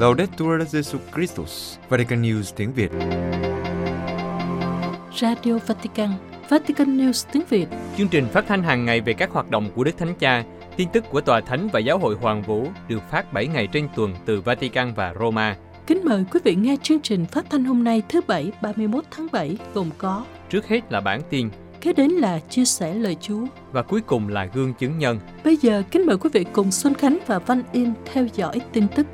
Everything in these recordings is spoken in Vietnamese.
Laudetur Jesu Christus, Vatican News tiếng Việt. Radio Vatican, Vatican News tiếng Việt. Chương trình phát thanh hàng ngày về các hoạt động của Đức Thánh Cha, tin tức của Tòa Thánh và Giáo hội Hoàng Vũ được phát 7 ngày trên tuần từ Vatican và Roma. Kính mời quý vị nghe chương trình phát thanh hôm nay thứ Bảy 31 tháng 7 gồm có Trước hết là bản tin Kế đến là chia sẻ lời Chúa. và cuối cùng là gương chứng nhân. Bây giờ kính mời quý vị cùng Xuân Khánh và Văn Yên theo dõi tin tức.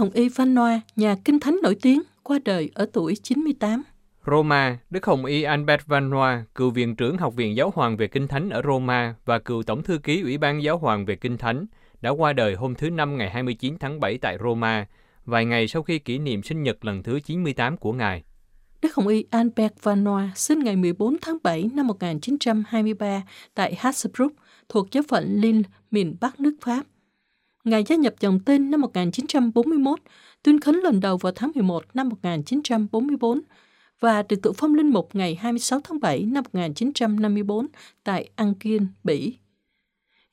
Hồng Y Văn Noa, nhà kinh thánh nổi tiếng, qua đời ở tuổi 98. Roma, Đức Hồng Y Albert Van Noa, cựu viện trưởng Học viện Giáo hoàng về Kinh Thánh ở Roma và cựu tổng thư ký Ủy ban Giáo hoàng về Kinh Thánh, đã qua đời hôm thứ Năm ngày 29 tháng 7 tại Roma, vài ngày sau khi kỷ niệm sinh nhật lần thứ 98 của Ngài. Đức Hồng Y Albert Van Noa sinh ngày 14 tháng 7 năm 1923 tại Hasbrook, thuộc giáo phận Lille, miền Bắc nước Pháp. Ngài gia nhập dòng tên năm 1941, tuyên khấn lần đầu vào tháng 11 năm 1944 và được tự phong linh mục ngày 26 tháng 7 năm 1954 tại Angers, Bỉ.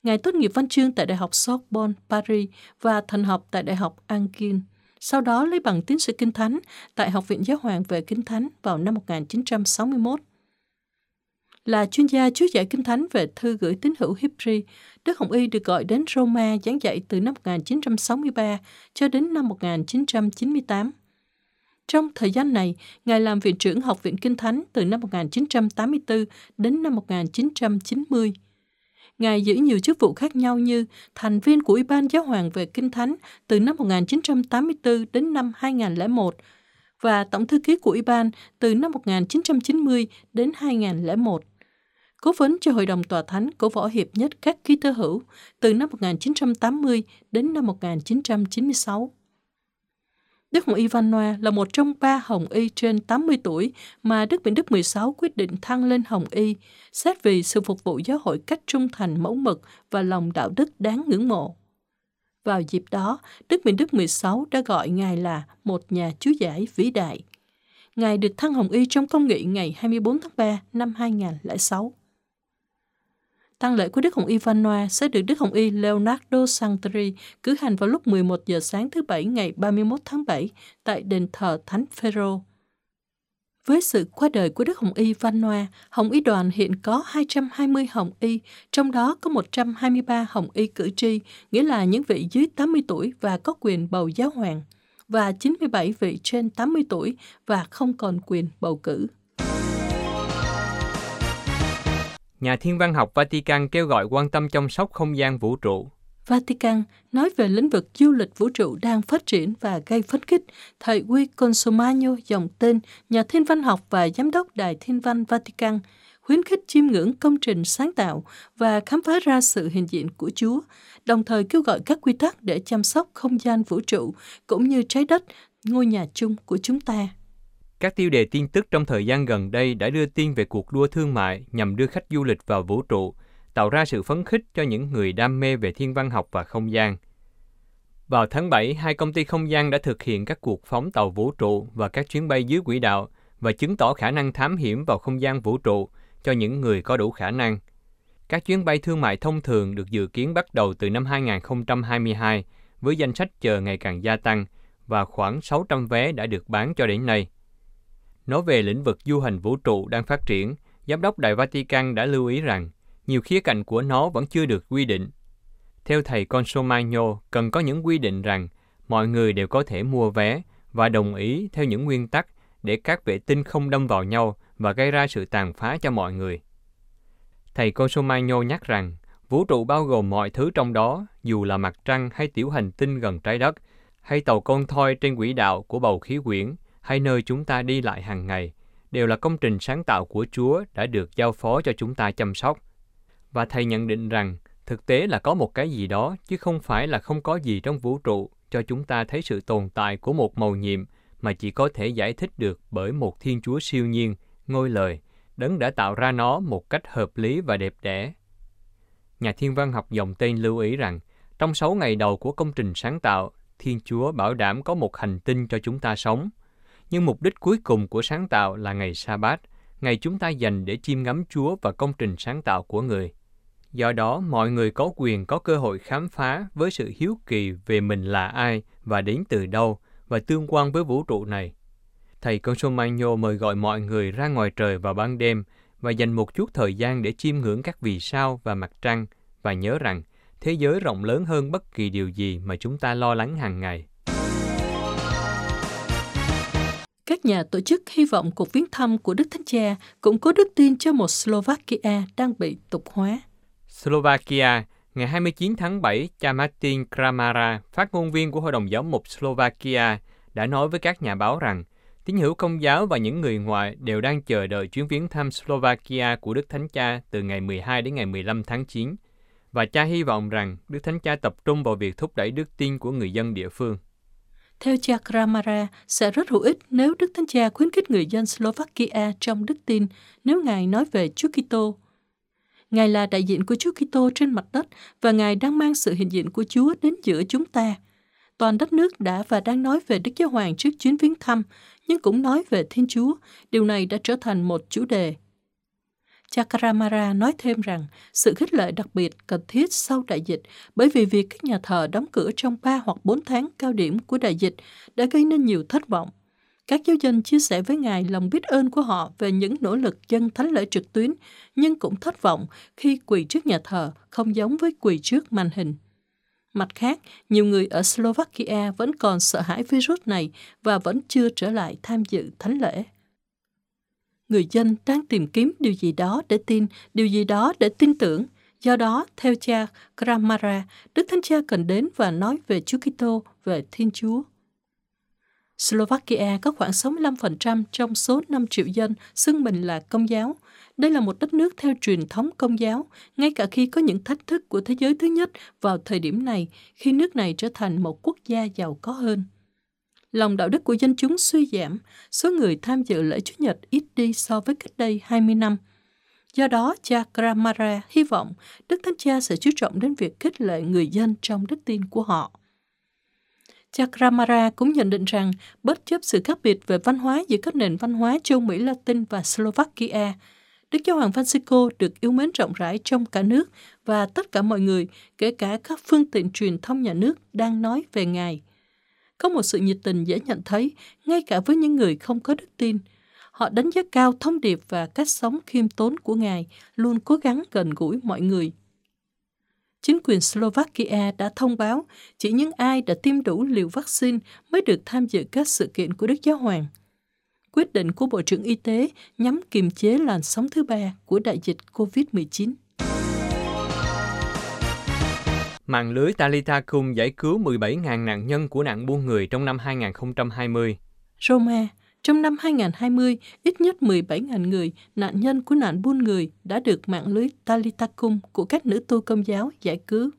Ngài tốt nghiệp văn chương tại Đại học Sorbonne, Paris và thành học tại Đại học Angers. Sau đó lấy bằng tiến sĩ Kinh Thánh tại Học viện Giáo hoàng về Kinh Thánh vào năm 1961. Là chuyên gia chú giải Kinh Thánh về thư gửi tín hữu Hebrew, Đức Hồng Y được gọi đến Roma giảng dạy từ năm 1963 cho đến năm 1998. Trong thời gian này, Ngài làm viện trưởng Học viện Kinh Thánh từ năm 1984 đến năm 1990. Ngài giữ nhiều chức vụ khác nhau như thành viên của Ủy ban Giáo hoàng về Kinh Thánh từ năm 1984 đến năm 2001 và tổng thư ký của Ủy ban từ năm 1990 đến 2001. Cố vấn cho Hội đồng Tòa Thánh của Võ Hiệp nhất các ký tơ hữu từ năm 1980 đến năm 1996. Đức Hồng Y văn Noa là một trong ba Hồng Y trên 80 tuổi mà Đức Biển Đức 16 quyết định thăng lên Hồng Y, xét vì sự phục vụ giáo hội cách trung thành mẫu mực và lòng đạo đức đáng ngưỡng mộ. Vào dịp đó, Đức Biển Đức 16 đã gọi Ngài là một nhà chú giải vĩ đại. Ngài được thăng Hồng Y trong công nghị ngày 24 tháng 3 năm 2006. Tang lễ của Đức Hồng Y Van Noa sẽ được Đức Hồng Y Leonardo Santri cử hành vào lúc 11 giờ sáng thứ Bảy ngày 31 tháng 7 tại đền thờ Thánh Phaero. Với sự qua đời của Đức Hồng Y Van Noa, Hồng Y đoàn hiện có 220 Hồng Y, trong đó có 123 Hồng Y cử tri, nghĩa là những vị dưới 80 tuổi và có quyền bầu giáo hoàng, và 97 vị trên 80 tuổi và không còn quyền bầu cử. Nhà thiên văn học Vatican kêu gọi quan tâm chăm sóc không gian vũ trụ. Vatican nói về lĩnh vực du lịch vũ trụ đang phát triển và gây phấn khích. Thầy Guy Consomagno dòng tên, nhà thiên văn học và giám đốc Đài Thiên văn Vatican, khuyến khích chiêm ngưỡng công trình sáng tạo và khám phá ra sự hiện diện của Chúa, đồng thời kêu gọi các quy tắc để chăm sóc không gian vũ trụ cũng như trái đất, ngôi nhà chung của chúng ta. Các tiêu đề tin tức trong thời gian gần đây đã đưa tin về cuộc đua thương mại nhằm đưa khách du lịch vào vũ trụ, tạo ra sự phấn khích cho những người đam mê về thiên văn học và không gian. Vào tháng 7, hai công ty không gian đã thực hiện các cuộc phóng tàu vũ trụ và các chuyến bay dưới quỹ đạo và chứng tỏ khả năng thám hiểm vào không gian vũ trụ cho những người có đủ khả năng. Các chuyến bay thương mại thông thường được dự kiến bắt đầu từ năm 2022 với danh sách chờ ngày càng gia tăng và khoảng 600 vé đã được bán cho đến nay. Nói về lĩnh vực du hành vũ trụ đang phát triển, Giám đốc Đại Vatican đã lưu ý rằng nhiều khía cạnh của nó vẫn chưa được quy định. Theo thầy Consomagno, cần có những quy định rằng mọi người đều có thể mua vé và đồng ý theo những nguyên tắc để các vệ tinh không đâm vào nhau và gây ra sự tàn phá cho mọi người. Thầy Consomagno nhắc rằng vũ trụ bao gồm mọi thứ trong đó, dù là mặt trăng hay tiểu hành tinh gần trái đất, hay tàu con thoi trên quỹ đạo của bầu khí quyển, hay nơi chúng ta đi lại hàng ngày, đều là công trình sáng tạo của Chúa đã được giao phó cho chúng ta chăm sóc. Và thầy nhận định rằng thực tế là có một cái gì đó chứ không phải là không có gì trong vũ trụ cho chúng ta thấy sự tồn tại của một màu nhiệm mà chỉ có thể giải thích được bởi một Thiên Chúa siêu nhiên, ngôi lời, đấng đã tạo ra nó một cách hợp lý và đẹp đẽ. Nhà thiên văn học dòng tên lưu ý rằng, trong sáu ngày đầu của công trình sáng tạo, Thiên Chúa bảo đảm có một hành tinh cho chúng ta sống. Nhưng mục đích cuối cùng của sáng tạo là ngày sa bát, ngày chúng ta dành để chiêm ngắm Chúa và công trình sáng tạo của người. Do đó, mọi người có quyền có cơ hội khám phá với sự hiếu kỳ về mình là ai và đến từ đâu và tương quan với vũ trụ này. Thầy Consomagno mời gọi mọi người ra ngoài trời vào ban đêm và dành một chút thời gian để chiêm ngưỡng các vì sao và mặt trăng và nhớ rằng thế giới rộng lớn hơn bất kỳ điều gì mà chúng ta lo lắng hàng ngày. Các nhà tổ chức hy vọng cuộc viếng thăm của Đức Thánh Cha cũng có đức tin cho một Slovakia đang bị tục hóa. Slovakia, ngày 29 tháng 7, cha Martin Kramara, phát ngôn viên của Hội đồng Giáo mục Slovakia, đã nói với các nhà báo rằng tín hữu công giáo và những người ngoại đều đang chờ đợi chuyến viếng thăm Slovakia của Đức Thánh Cha từ ngày 12 đến ngày 15 tháng 9, và cha hy vọng rằng Đức Thánh Cha tập trung vào việc thúc đẩy đức tin của người dân địa phương. Theo cha Kramara, sẽ rất hữu ích nếu Đức Thánh Cha khuyến khích người dân Slovakia trong đức tin nếu Ngài nói về Chúa Kitô. Ngài là đại diện của Chúa Kitô trên mặt đất và Ngài đang mang sự hiện diện của Chúa đến giữa chúng ta. Toàn đất nước đã và đang nói về Đức Giáo Hoàng trước chuyến viếng thăm, nhưng cũng nói về Thiên Chúa. Điều này đã trở thành một chủ đề Chakramara nói thêm rằng sự khích lệ đặc biệt cần thiết sau đại dịch bởi vì việc các nhà thờ đóng cửa trong 3 hoặc 4 tháng cao điểm của đại dịch đã gây nên nhiều thất vọng. Các giáo dân chia sẻ với Ngài lòng biết ơn của họ về những nỗ lực dân thánh lễ trực tuyến, nhưng cũng thất vọng khi quỳ trước nhà thờ không giống với quỳ trước màn hình. Mặt khác, nhiều người ở Slovakia vẫn còn sợ hãi virus này và vẫn chưa trở lại tham dự thánh lễ người dân đang tìm kiếm điều gì đó để tin, điều gì đó để tin tưởng. Do đó, theo cha Kramara, Đức Thánh Cha cần đến và nói về Chúa Kitô, về Thiên Chúa. Slovakia có khoảng 65% trong số 5 triệu dân xưng mình là công giáo. Đây là một đất nước theo truyền thống công giáo, ngay cả khi có những thách thức của thế giới thứ nhất vào thời điểm này, khi nước này trở thành một quốc gia giàu có hơn lòng đạo đức của dân chúng suy giảm, số người tham dự lễ Chủ nhật ít đi so với cách đây 20 năm. Do đó, cha Kramara hy vọng Đức Thánh Cha sẽ chú trọng đến việc khích lệ người dân trong đức tin của họ. Chakramara cũng nhận định rằng, bất chấp sự khác biệt về văn hóa giữa các nền văn hóa châu Mỹ Latin và Slovakia, Đức Giáo hoàng Francisco được yêu mến rộng rãi trong cả nước và tất cả mọi người, kể cả các phương tiện truyền thông nhà nước đang nói về Ngài có một sự nhiệt tình dễ nhận thấy ngay cả với những người không có đức tin. Họ đánh giá cao thông điệp và cách sống khiêm tốn của Ngài, luôn cố gắng gần gũi mọi người. Chính quyền Slovakia đã thông báo chỉ những ai đã tiêm đủ liều vaccine mới được tham dự các sự kiện của Đức Giáo Hoàng. Quyết định của Bộ trưởng Y tế nhắm kiềm chế làn sóng thứ ba của đại dịch COVID-19. Mạng lưới Talita Kum giải cứu 17.000 nạn nhân của nạn buôn người trong năm 2020. Roma, trong năm 2020, ít nhất 17.000 người, nạn nhân của nạn buôn người, đã được mạng lưới Talita Kum của các nữ tu công giáo giải cứu.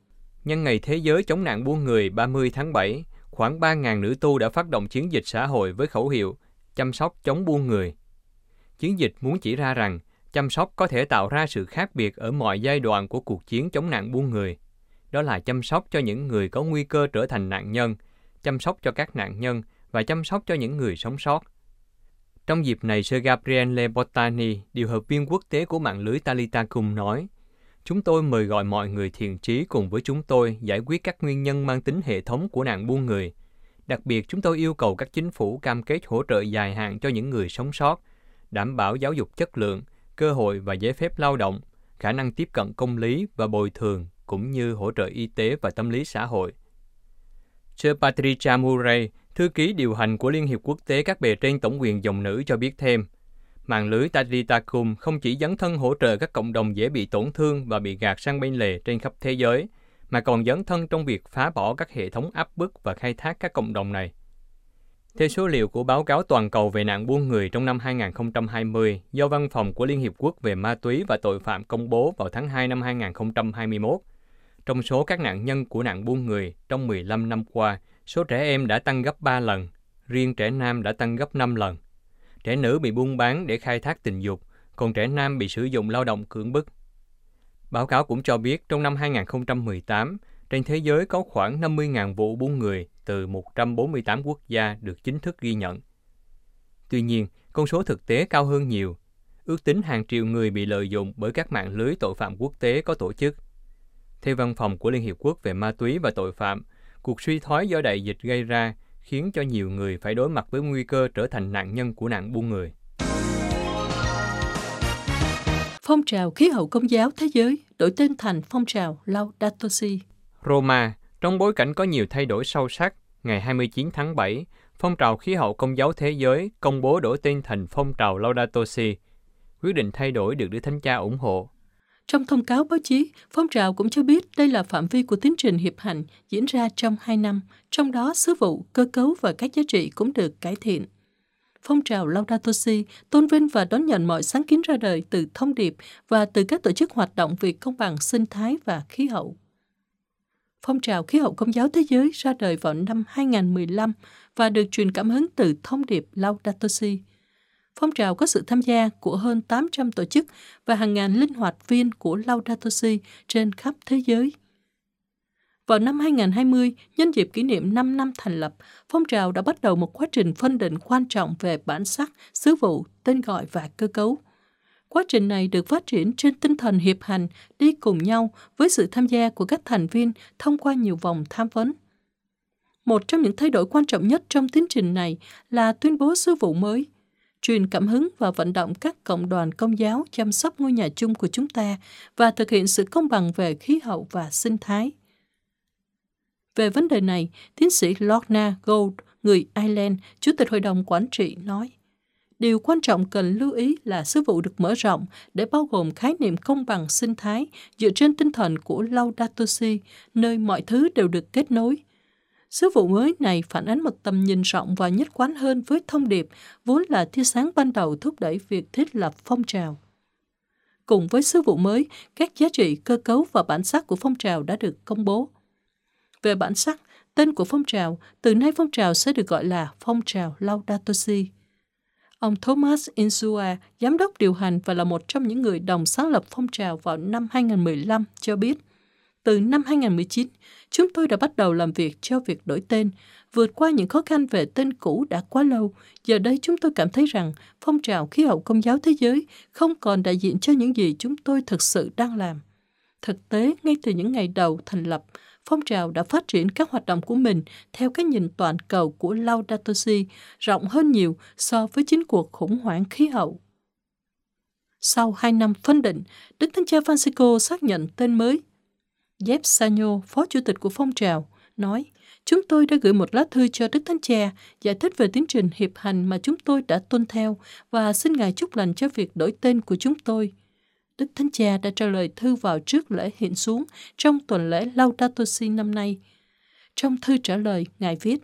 Nhân ngày Thế giới chống nạn buôn người 30 tháng 7, khoảng 3.000 nữ tu đã phát động chiến dịch xã hội với khẩu hiệu chăm sóc chống buôn người. Chiến dịch muốn chỉ ra rằng chăm sóc có thể tạo ra sự khác biệt ở mọi giai đoạn của cuộc chiến chống nạn buôn người – đó là chăm sóc cho những người có nguy cơ trở thành nạn nhân, chăm sóc cho các nạn nhân và chăm sóc cho những người sống sót. Trong dịp này, Sir Gabriele Bottani, điều hợp viên quốc tế của mạng lưới Talita Cum nói, Chúng tôi mời gọi mọi người thiện trí cùng với chúng tôi giải quyết các nguyên nhân mang tính hệ thống của nạn buôn người. Đặc biệt, chúng tôi yêu cầu các chính phủ cam kết hỗ trợ dài hạn cho những người sống sót, đảm bảo giáo dục chất lượng, cơ hội và giấy phép lao động, khả năng tiếp cận công lý và bồi thường cũng như hỗ trợ y tế và tâm lý xã hội. Sir Patricia Murray, thư ký điều hành của Liên hiệp Quốc tế các bề trên tổng quyền dòng nữ cho biết thêm, mạng lưới Tadritacum không chỉ dấn thân hỗ trợ các cộng đồng dễ bị tổn thương và bị gạt sang bên lề trên khắp thế giới, mà còn dấn thân trong việc phá bỏ các hệ thống áp bức và khai thác các cộng đồng này. Theo số liệu của báo cáo toàn cầu về nạn buôn người trong năm 2020 do Văn phòng của Liên Hiệp Quốc về ma túy và tội phạm công bố vào tháng 2 năm 2021, trong số các nạn nhân của nạn buôn người trong 15 năm qua, số trẻ em đã tăng gấp 3 lần, riêng trẻ nam đã tăng gấp 5 lần. Trẻ nữ bị buôn bán để khai thác tình dục, còn trẻ nam bị sử dụng lao động cưỡng bức. Báo cáo cũng cho biết trong năm 2018, trên thế giới có khoảng 50.000 vụ buôn người từ 148 quốc gia được chính thức ghi nhận. Tuy nhiên, con số thực tế cao hơn nhiều. ước tính hàng triệu người bị lợi dụng bởi các mạng lưới tội phạm quốc tế có tổ chức. Theo văn phòng của Liên Hiệp Quốc về ma túy và tội phạm, cuộc suy thoái do đại dịch gây ra khiến cho nhiều người phải đối mặt với nguy cơ trở thành nạn nhân của nạn buôn người. Phong trào khí hậu công giáo thế giới đổi tên thành phong trào Laudato Si. Roma, trong bối cảnh có nhiều thay đổi sâu sắc, ngày 29 tháng 7, phong trào khí hậu công giáo thế giới công bố đổi tên thành phong trào Laudato Si. Quyết định thay đổi được Đức Thánh Cha ủng hộ. Trong thông cáo báo chí, phong trào cũng cho biết đây là phạm vi của tiến trình hiệp hành diễn ra trong hai năm, trong đó sứ vụ, cơ cấu và các giá trị cũng được cải thiện. Phong trào Laudato Si tôn vinh và đón nhận mọi sáng kiến ra đời từ thông điệp và từ các tổ chức hoạt động vì công bằng sinh thái và khí hậu. Phong trào khí hậu công giáo thế giới ra đời vào năm 2015 và được truyền cảm hứng từ thông điệp Laudato Si. Phong trào có sự tham gia của hơn 800 tổ chức và hàng ngàn linh hoạt viên của Laudato Si trên khắp thế giới. Vào năm 2020, nhân dịp kỷ niệm 5 năm thành lập, phong trào đã bắt đầu một quá trình phân định quan trọng về bản sắc, sứ vụ, tên gọi và cơ cấu. Quá trình này được phát triển trên tinh thần hiệp hành, đi cùng nhau với sự tham gia của các thành viên thông qua nhiều vòng tham vấn. Một trong những thay đổi quan trọng nhất trong tiến trình này là tuyên bố sứ vụ mới, truyền cảm hứng và vận động các cộng đoàn công giáo chăm sóc ngôi nhà chung của chúng ta và thực hiện sự công bằng về khí hậu và sinh thái. Về vấn đề này, tiến sĩ Lorna Gold, người Ireland, Chủ tịch Hội đồng Quản trị nói, Điều quan trọng cần lưu ý là sứ vụ được mở rộng để bao gồm khái niệm công bằng sinh thái dựa trên tinh thần của Laudato Si, nơi mọi thứ đều được kết nối. Sứ vụ mới này phản ánh một tầm nhìn rộng và nhất quán hơn với thông điệp vốn là tia sáng ban đầu thúc đẩy việc thiết lập phong trào. Cùng với sứ vụ mới, các giá trị cơ cấu và bản sắc của phong trào đã được công bố. Về bản sắc, tên của phong trào, từ nay phong trào sẽ được gọi là phong trào Laudato Si. Ông Thomas Insua, giám đốc điều hành và là một trong những người đồng sáng lập phong trào vào năm 2015, cho biết, từ năm 2019, chúng tôi đã bắt đầu làm việc cho việc đổi tên, vượt qua những khó khăn về tên cũ đã quá lâu. Giờ đây chúng tôi cảm thấy rằng phong trào khí hậu công giáo thế giới không còn đại diện cho những gì chúng tôi thực sự đang làm. Thực tế, ngay từ những ngày đầu thành lập, phong trào đã phát triển các hoạt động của mình theo cái nhìn toàn cầu của Laudato Si rộng hơn nhiều so với chính cuộc khủng hoảng khí hậu. Sau hai năm phân định, Đức Thánh Cha Francisco xác nhận tên mới. Jeff Sanyo, phó chủ tịch của phong trào, nói, Chúng tôi đã gửi một lá thư cho Đức Thánh Cha giải thích về tiến trình hiệp hành mà chúng tôi đã tuân theo và xin Ngài chúc lành cho việc đổi tên của chúng tôi – Đức Thánh Cha đã trả lời thư vào trước lễ hiện xuống trong tuần lễ Laudato Si năm nay. Trong thư trả lời, Ngài viết,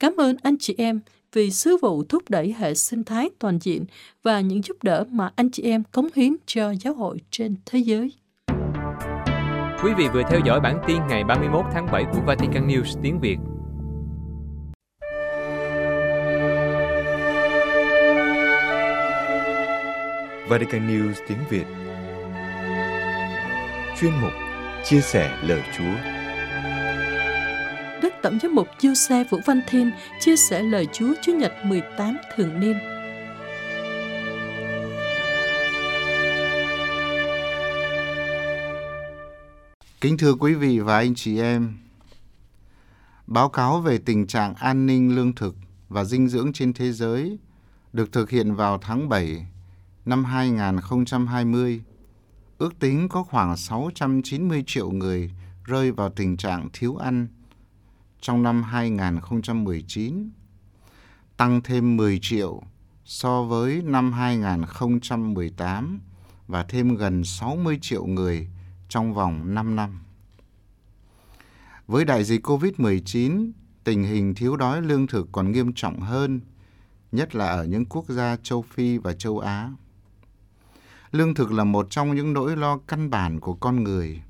Cảm ơn anh chị em vì sứ vụ thúc đẩy hệ sinh thái toàn diện và những giúp đỡ mà anh chị em cống hiến cho giáo hội trên thế giới. Quý vị vừa theo dõi bản tin ngày 31 tháng 7 của Vatican News tiếng Việt. Vatican News tiếng Việt chuyên mục Chia sẻ lời Chúa. Đức Tổng giám mục Diêu Xe Vũ Văn Thiên chia sẻ lời Chúa Chúa Nhật 18 thường niên. Kính thưa quý vị và anh chị em, báo cáo về tình trạng an ninh lương thực và dinh dưỡng trên thế giới được thực hiện vào tháng 7 năm 2020 ước tính có khoảng 690 triệu người rơi vào tình trạng thiếu ăn trong năm 2019, tăng thêm 10 triệu so với năm 2018 và thêm gần 60 triệu người trong vòng 5 năm. Với đại dịch COVID-19, tình hình thiếu đói lương thực còn nghiêm trọng hơn, nhất là ở những quốc gia châu Phi và châu Á. Lương thực là một trong những nỗi lo căn bản của con người.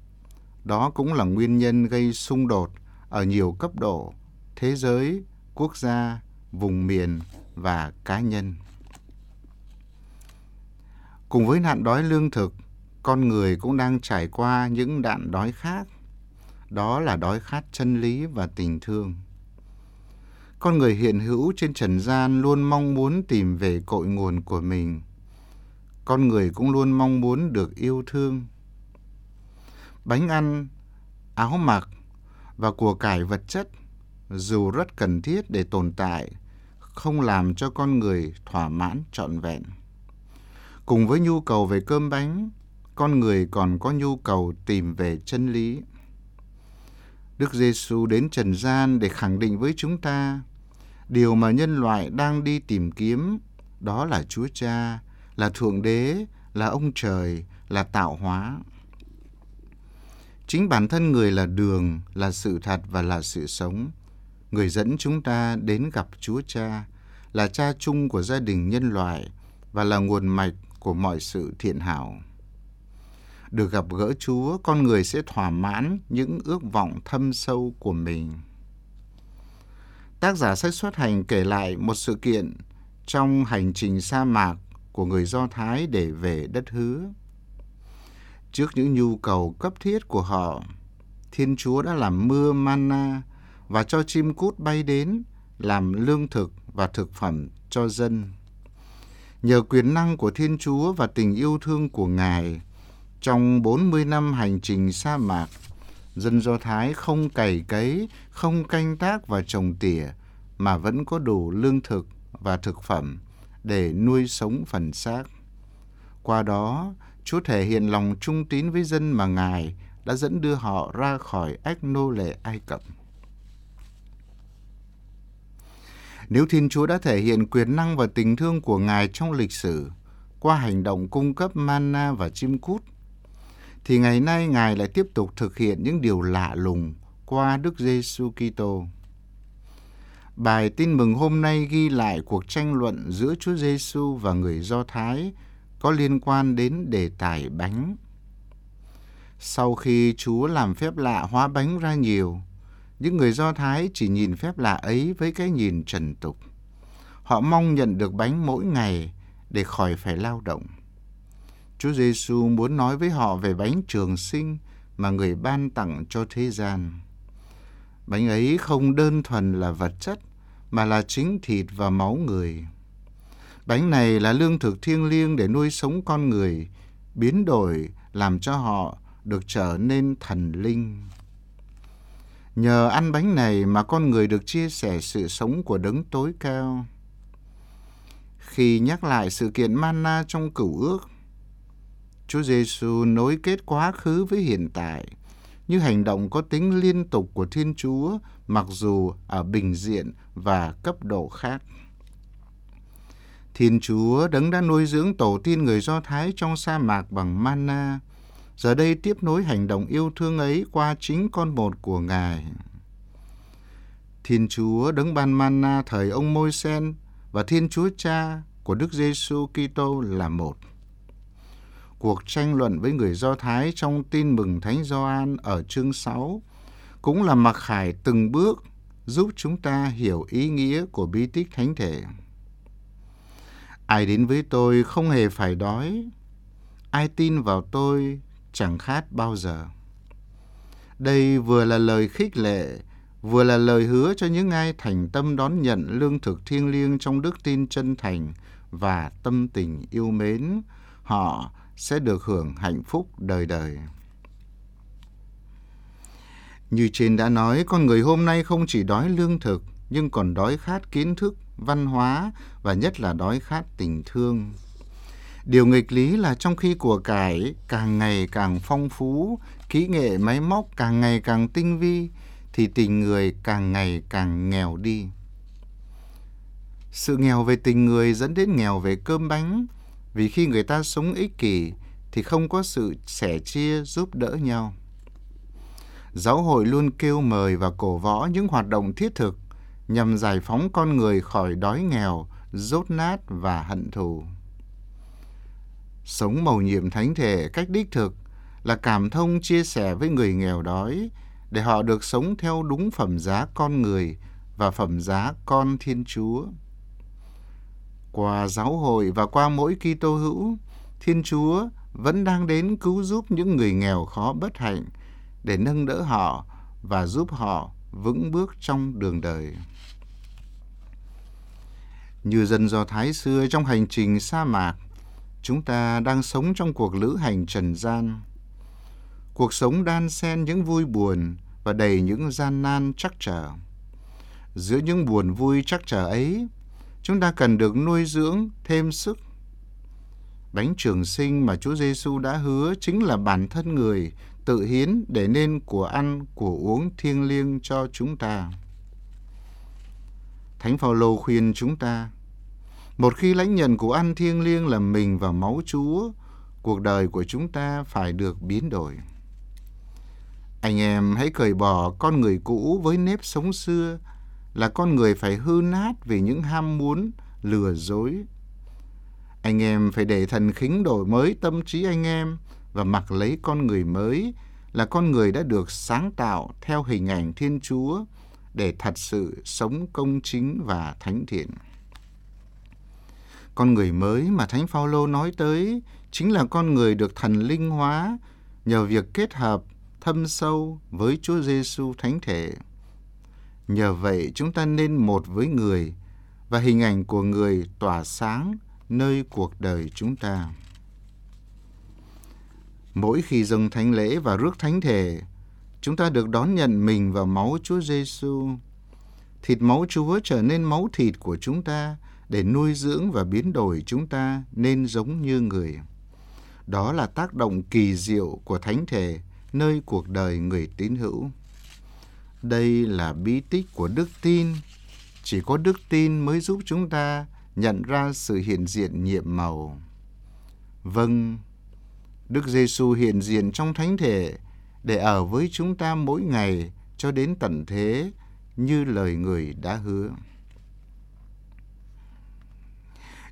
Đó cũng là nguyên nhân gây xung đột ở nhiều cấp độ, thế giới, quốc gia, vùng miền và cá nhân. Cùng với nạn đói lương thực, con người cũng đang trải qua những đạn đói khác. Đó là đói khát chân lý và tình thương. Con người hiện hữu trên trần gian luôn mong muốn tìm về cội nguồn của mình – con người cũng luôn mong muốn được yêu thương. Bánh ăn, áo mặc và của cải vật chất dù rất cần thiết để tồn tại, không làm cho con người thỏa mãn trọn vẹn. Cùng với nhu cầu về cơm bánh, con người còn có nhu cầu tìm về chân lý. Đức Giêsu đến trần gian để khẳng định với chúng ta điều mà nhân loại đang đi tìm kiếm, đó là Chúa Cha, là Thượng Đế, là ông trời, là tạo hóa. Chính bản thân người là đường, là sự thật và là sự sống. Người dẫn chúng ta đến gặp Chúa Cha, là cha chung của gia đình nhân loại và là nguồn mạch của mọi sự thiện hảo. Được gặp gỡ Chúa, con người sẽ thỏa mãn những ước vọng thâm sâu của mình. Tác giả sách xuất hành kể lại một sự kiện trong hành trình sa mạc của người Do Thái để về đất hứa. Trước những nhu cầu cấp thiết của họ, Thiên Chúa đã làm mưa manna và cho chim cút bay đến làm lương thực và thực phẩm cho dân. Nhờ quyền năng của Thiên Chúa và tình yêu thương của Ngài, trong 40 năm hành trình sa mạc, dân Do Thái không cày cấy, không canh tác và trồng tỉa, mà vẫn có đủ lương thực và thực phẩm để nuôi sống phần xác. Qua đó, Chúa thể hiện lòng trung tín với dân mà Ngài đã dẫn đưa họ ra khỏi ách nô lệ Ai Cập. Nếu Thiên Chúa đã thể hiện quyền năng và tình thương của Ngài trong lịch sử qua hành động cung cấp mana và chim cút, thì ngày nay Ngài lại tiếp tục thực hiện những điều lạ lùng qua Đức Giêsu Kitô. Bài tin mừng hôm nay ghi lại cuộc tranh luận giữa Chúa Giêsu và người Do Thái có liên quan đến đề tài bánh. Sau khi Chúa làm phép lạ hóa bánh ra nhiều, những người Do Thái chỉ nhìn phép lạ ấy với cái nhìn trần tục. Họ mong nhận được bánh mỗi ngày để khỏi phải lao động. Chúa Giêsu muốn nói với họ về bánh trường sinh mà người ban tặng cho thế gian. Bánh ấy không đơn thuần là vật chất, mà là chính thịt và máu người. Bánh này là lương thực thiêng liêng để nuôi sống con người, biến đổi làm cho họ được trở nên thần linh. Nhờ ăn bánh này mà con người được chia sẻ sự sống của đấng tối cao. Khi nhắc lại sự kiện manna trong cửu ước, Chúa Giêsu nối kết quá khứ với hiện tại, như hành động có tính liên tục của Thiên Chúa mặc dù ở bình diện và cấp độ khác. Thiên Chúa đấng đã nuôi dưỡng tổ tiên người Do Thái trong sa mạc bằng manna, giờ đây tiếp nối hành động yêu thương ấy qua chính con một của Ngài. Thiên Chúa đấng ban manna thời ông Môi-sen và Thiên Chúa Cha của Đức Giêsu Kitô là một. Cuộc tranh luận với người Do Thái trong tin mừng Thánh Gioan ở chương 6 cũng là mặc khải từng bước giúp chúng ta hiểu ý nghĩa của bí tích thánh thể. Ai đến với tôi không hề phải đói, ai tin vào tôi chẳng khát bao giờ. Đây vừa là lời khích lệ, vừa là lời hứa cho những ai thành tâm đón nhận lương thực thiêng liêng trong đức tin chân thành và tâm tình yêu mến, họ sẽ được hưởng hạnh phúc đời đời. Như trên đã nói, con người hôm nay không chỉ đói lương thực, nhưng còn đói khát kiến thức, văn hóa và nhất là đói khát tình thương. Điều nghịch lý là trong khi của cải càng ngày càng phong phú, kỹ nghệ máy móc càng ngày càng tinh vi, thì tình người càng ngày càng nghèo đi. Sự nghèo về tình người dẫn đến nghèo về cơm bánh, vì khi người ta sống ích kỷ thì không có sự sẻ chia giúp đỡ nhau. Giáo hội luôn kêu mời và cổ võ những hoạt động thiết thực nhằm giải phóng con người khỏi đói nghèo, rốt nát và hận thù. Sống màu nhiệm thánh thể cách đích thực là cảm thông chia sẻ với người nghèo đói để họ được sống theo đúng phẩm giá con người và phẩm giá con Thiên Chúa. Qua giáo hội và qua mỗi Kitô hữu, Thiên Chúa vẫn đang đến cứu giúp những người nghèo khó bất hạnh để nâng đỡ họ và giúp họ vững bước trong đường đời. Như dân Do Thái xưa trong hành trình sa mạc, chúng ta đang sống trong cuộc lữ hành trần gian. Cuộc sống đan xen những vui buồn và đầy những gian nan chắc trở. Giữa những buồn vui chắc trở ấy, chúng ta cần được nuôi dưỡng thêm sức. Bánh trường sinh mà Chúa Giêsu đã hứa chính là bản thân người tự hiến để nên của ăn, của uống thiêng liêng cho chúng ta. Thánh Phaolô khuyên chúng ta, một khi lãnh nhận của ăn thiêng liêng là mình và máu Chúa, cuộc đời của chúng ta phải được biến đổi. Anh em hãy cởi bỏ con người cũ với nếp sống xưa là con người phải hư nát vì những ham muốn, lừa dối. Anh em phải để thần khính đổi mới tâm trí anh em và mặc lấy con người mới là con người đã được sáng tạo theo hình ảnh Thiên Chúa để thật sự sống công chính và thánh thiện. Con người mới mà Thánh Phaolô nói tới chính là con người được thần linh hóa nhờ việc kết hợp thâm sâu với Chúa Giêsu thánh thể. Nhờ vậy chúng ta nên một với người và hình ảnh của người tỏa sáng nơi cuộc đời chúng ta. Mỗi khi dâng thánh lễ và rước thánh thể, chúng ta được đón nhận mình vào máu Chúa Giêsu. Thịt máu Chúa trở nên máu thịt của chúng ta để nuôi dưỡng và biến đổi chúng ta nên giống như người. Đó là tác động kỳ diệu của thánh thể nơi cuộc đời người tín hữu. Đây là bí tích của đức tin. Chỉ có đức tin mới giúp chúng ta nhận ra sự hiện diện nhiệm màu. Vâng, Đức Giêsu hiện diện trong thánh thể để ở với chúng ta mỗi ngày cho đến tận thế như lời người đã hứa.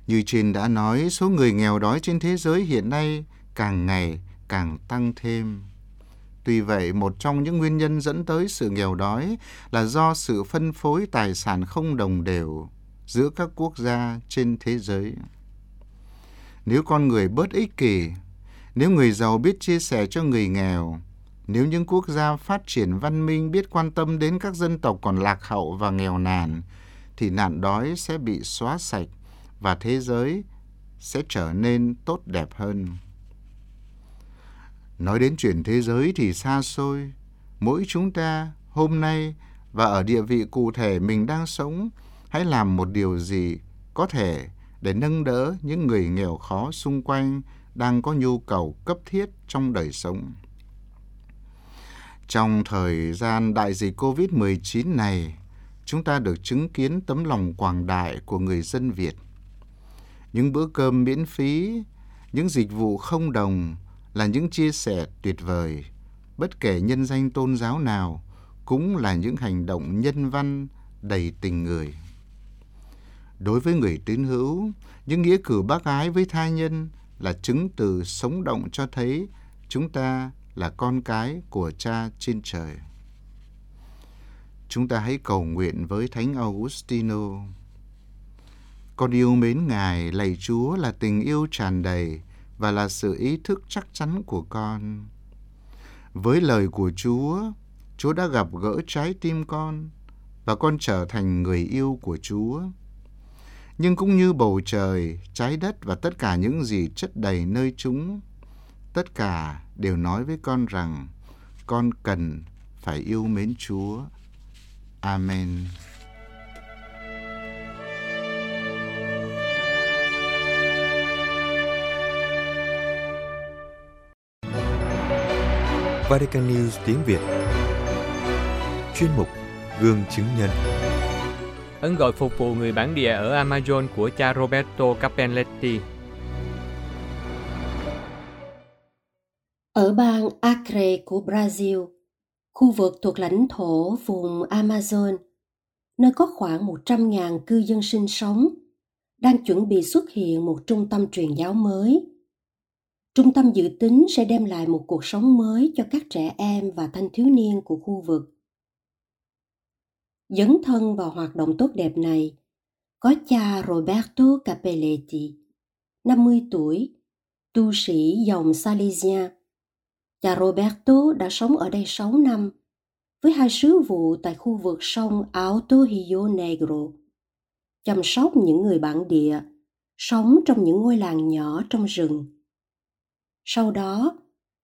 Như trên đã nói, số người nghèo đói trên thế giới hiện nay càng ngày càng tăng thêm. Tuy vậy, một trong những nguyên nhân dẫn tới sự nghèo đói là do sự phân phối tài sản không đồng đều giữa các quốc gia trên thế giới. Nếu con người bớt ích kỷ, nếu người giàu biết chia sẻ cho người nghèo, nếu những quốc gia phát triển văn minh biết quan tâm đến các dân tộc còn lạc hậu và nghèo nàn, thì nạn đói sẽ bị xóa sạch và thế giới sẽ trở nên tốt đẹp hơn. Nói đến chuyện thế giới thì xa xôi, mỗi chúng ta hôm nay và ở địa vị cụ thể mình đang sống, hãy làm một điều gì có thể để nâng đỡ những người nghèo khó xung quanh đang có nhu cầu cấp thiết trong đời sống. Trong thời gian đại dịch COVID-19 này, chúng ta được chứng kiến tấm lòng quảng đại của người dân Việt. Những bữa cơm miễn phí, những dịch vụ không đồng là những chia sẻ tuyệt vời. Bất kể nhân danh tôn giáo nào, cũng là những hành động nhân văn đầy tình người. Đối với người tín hữu, những nghĩa cử bác ái với tha nhân là chứng từ sống động cho thấy chúng ta là con cái của cha trên trời. Chúng ta hãy cầu nguyện với Thánh Augustino. Con yêu mến Ngài, lạy Chúa là tình yêu tràn đầy và là sự ý thức chắc chắn của con. Với lời của Chúa, Chúa đã gặp gỡ trái tim con và con trở thành người yêu của Chúa nhưng cũng như bầu trời, trái đất và tất cả những gì chất đầy nơi chúng, tất cả đều nói với con rằng con cần phải yêu mến Chúa. Amen. Vatican News tiếng Việt Chuyên mục Gương chứng nhân ấn gọi phục vụ người bản địa ở Amazon của cha Roberto Capelletti. Ở bang Acre của Brazil, khu vực thuộc lãnh thổ vùng Amazon, nơi có khoảng 100.000 cư dân sinh sống, đang chuẩn bị xuất hiện một trung tâm truyền giáo mới. Trung tâm dự tính sẽ đem lại một cuộc sống mới cho các trẻ em và thanh thiếu niên của khu vực dấn thân vào hoạt động tốt đẹp này có cha Roberto Capelletti, 50 tuổi, tu sĩ dòng Salesian. Cha Roberto đã sống ở đây 6 năm với hai sứ vụ tại khu vực sông Alto Rio Negro, chăm sóc những người bản địa sống trong những ngôi làng nhỏ trong rừng. Sau đó,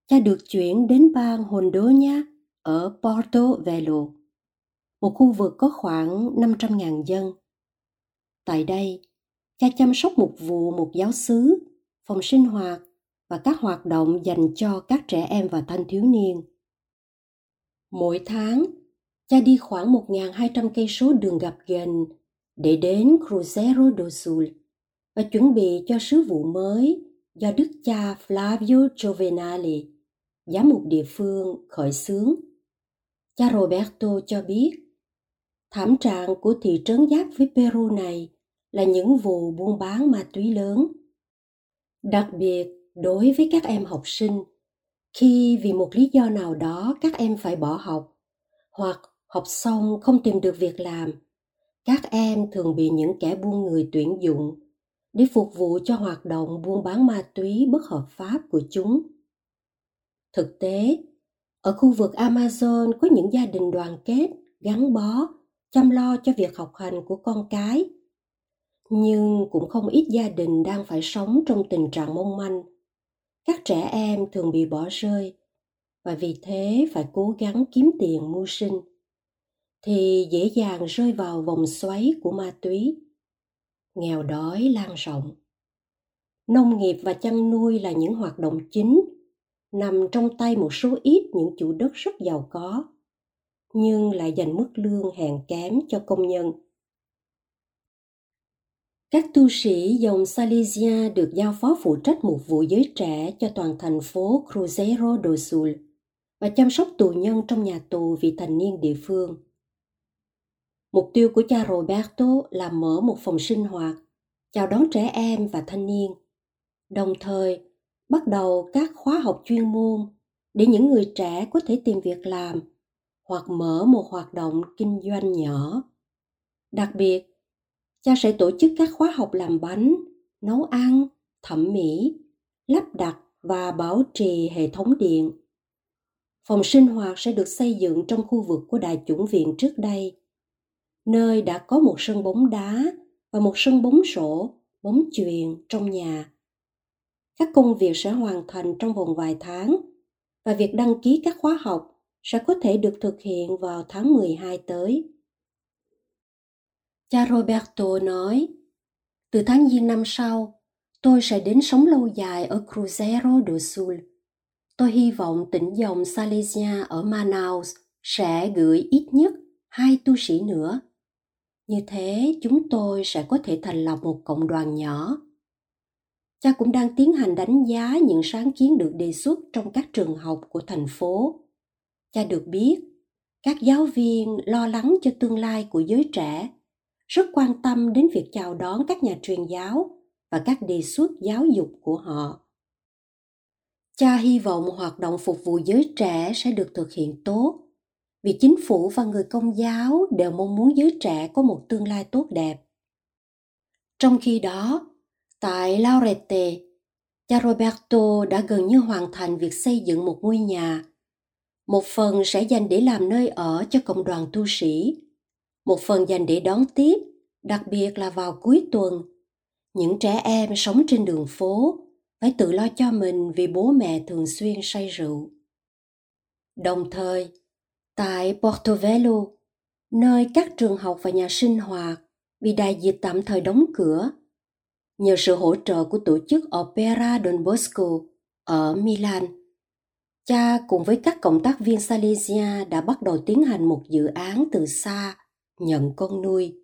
cha được chuyển đến bang Hondonia ở Porto Velo, một khu vực có khoảng 500.000 dân. Tại đây, cha chăm sóc một vụ một giáo xứ, phòng sinh hoạt và các hoạt động dành cho các trẻ em và thanh thiếu niên. Mỗi tháng, cha đi khoảng 1.200 cây số đường gặp gần để đến Cruzeiro do Sul và chuẩn bị cho sứ vụ mới do đức cha Flavio Giovenali, giám mục địa phương, khởi xướng. Cha Roberto cho biết, thảm trạng của thị trấn giáp với Peru này là những vụ buôn bán ma túy lớn. Đặc biệt đối với các em học sinh, khi vì một lý do nào đó các em phải bỏ học hoặc học xong không tìm được việc làm, các em thường bị những kẻ buôn người tuyển dụng để phục vụ cho hoạt động buôn bán ma túy bất hợp pháp của chúng. Thực tế, ở khu vực Amazon có những gia đình đoàn kết, gắn bó, chăm lo cho việc học hành của con cái. Nhưng cũng không ít gia đình đang phải sống trong tình trạng mong manh. Các trẻ em thường bị bỏ rơi và vì thế phải cố gắng kiếm tiền mưu sinh thì dễ dàng rơi vào vòng xoáy của ma túy nghèo đói lan rộng nông nghiệp và chăn nuôi là những hoạt động chính, nằm trong tay một số ít những chủ đất rất giàu có, nhưng lại dành mức lương hèn kém cho công nhân các tu sĩ dòng Salisia được giao phó phụ trách một vụ giới trẻ cho toàn thành phố Cruzeiro do Sul và chăm sóc tù nhân trong nhà tù vì thành niên địa phương. Mục tiêu của cha Roberto là mở một phòng sinh hoạt, chào đón trẻ em và thanh niên, đồng thời bắt đầu các khóa học chuyên môn để những người trẻ có thể tìm việc làm hoặc mở một hoạt động kinh doanh nhỏ. Đặc biệt, cha sẽ tổ chức các khóa học làm bánh, nấu ăn, thẩm mỹ, lắp đặt và bảo trì hệ thống điện. Phòng sinh hoạt sẽ được xây dựng trong khu vực của đại chủng viện trước đây nơi đã có một sân bóng đá và một sân bóng rổ, bóng chuyền trong nhà. Các công việc sẽ hoàn thành trong vòng vài tháng và việc đăng ký các khóa học sẽ có thể được thực hiện vào tháng 12 tới. Cha Roberto nói, từ tháng giêng năm sau, tôi sẽ đến sống lâu dài ở Cruzeiro do Sul. Tôi hy vọng tỉnh dòng Silesia ở Manaus sẽ gửi ít nhất hai tu sĩ nữa như thế, chúng tôi sẽ có thể thành lập một cộng đoàn nhỏ. Cha cũng đang tiến hành đánh giá những sáng kiến được đề xuất trong các trường học của thành phố. Cha được biết, các giáo viên lo lắng cho tương lai của giới trẻ, rất quan tâm đến việc chào đón các nhà truyền giáo và các đề xuất giáo dục của họ. Cha hy vọng hoạt động phục vụ giới trẻ sẽ được thực hiện tốt vì chính phủ và người công giáo đều mong muốn giới trẻ có một tương lai tốt đẹp. Trong khi đó, tại Laurete, cha Roberto đã gần như hoàn thành việc xây dựng một ngôi nhà. Một phần sẽ dành để làm nơi ở cho cộng đoàn tu sĩ, một phần dành để đón tiếp, đặc biệt là vào cuối tuần. Những trẻ em sống trên đường phố phải tự lo cho mình vì bố mẹ thường xuyên say rượu. Đồng thời, Tại Portovelo, nơi các trường học và nhà sinh hoạt bị đại dịch tạm thời đóng cửa, nhờ sự hỗ trợ của tổ chức Opera Don Bosco ở Milan, cha cùng với các cộng tác viên Silesia đã bắt đầu tiến hành một dự án từ xa nhận con nuôi.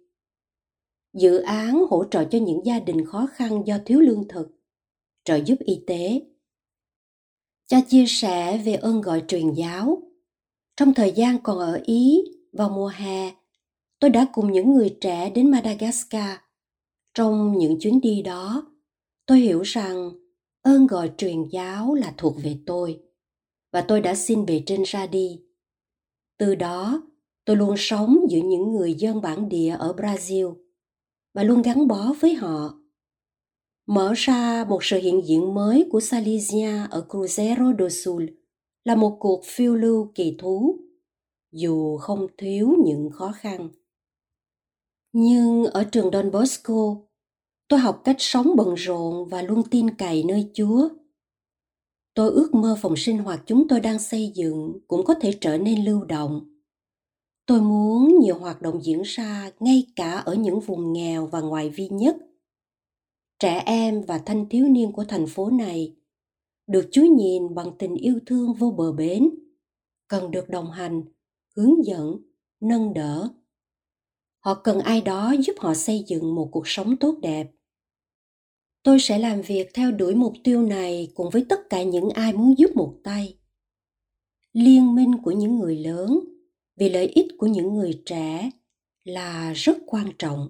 Dự án hỗ trợ cho những gia đình khó khăn do thiếu lương thực, trợ giúp y tế. Cha chia sẻ về ơn gọi truyền giáo trong thời gian còn ở Ý vào mùa hè, tôi đã cùng những người trẻ đến Madagascar. Trong những chuyến đi đó, tôi hiểu rằng ơn gọi truyền giáo là thuộc về tôi và tôi đã xin về trên ra đi. Từ đó, tôi luôn sống giữa những người dân bản địa ở Brazil và luôn gắn bó với họ. Mở ra một sự hiện diện mới của Salisia ở Cruzeiro do Sul – là một cuộc phiêu lưu kỳ thú, dù không thiếu những khó khăn nhưng ở trường don bosco, Tôi học cách sống bận rộn và luôn tin cậy nơi Chúa. Tôi ước mơ phòng sinh hoạt chúng tôi đang xây dựng cũng có thể trở nên lưu động. Tôi muốn nhiều hoạt động diễn ra ngay cả ở những vùng nghèo và ngoài vi nhất. Trẻ em và thanh thiếu niên của thành phố này được Chúa nhìn bằng tình yêu thương vô bờ bến, cần được đồng hành, hướng dẫn, nâng đỡ. Họ cần ai đó giúp họ xây dựng một cuộc sống tốt đẹp. Tôi sẽ làm việc theo đuổi mục tiêu này cùng với tất cả những ai muốn giúp một tay. Liên minh của những người lớn vì lợi ích của những người trẻ là rất quan trọng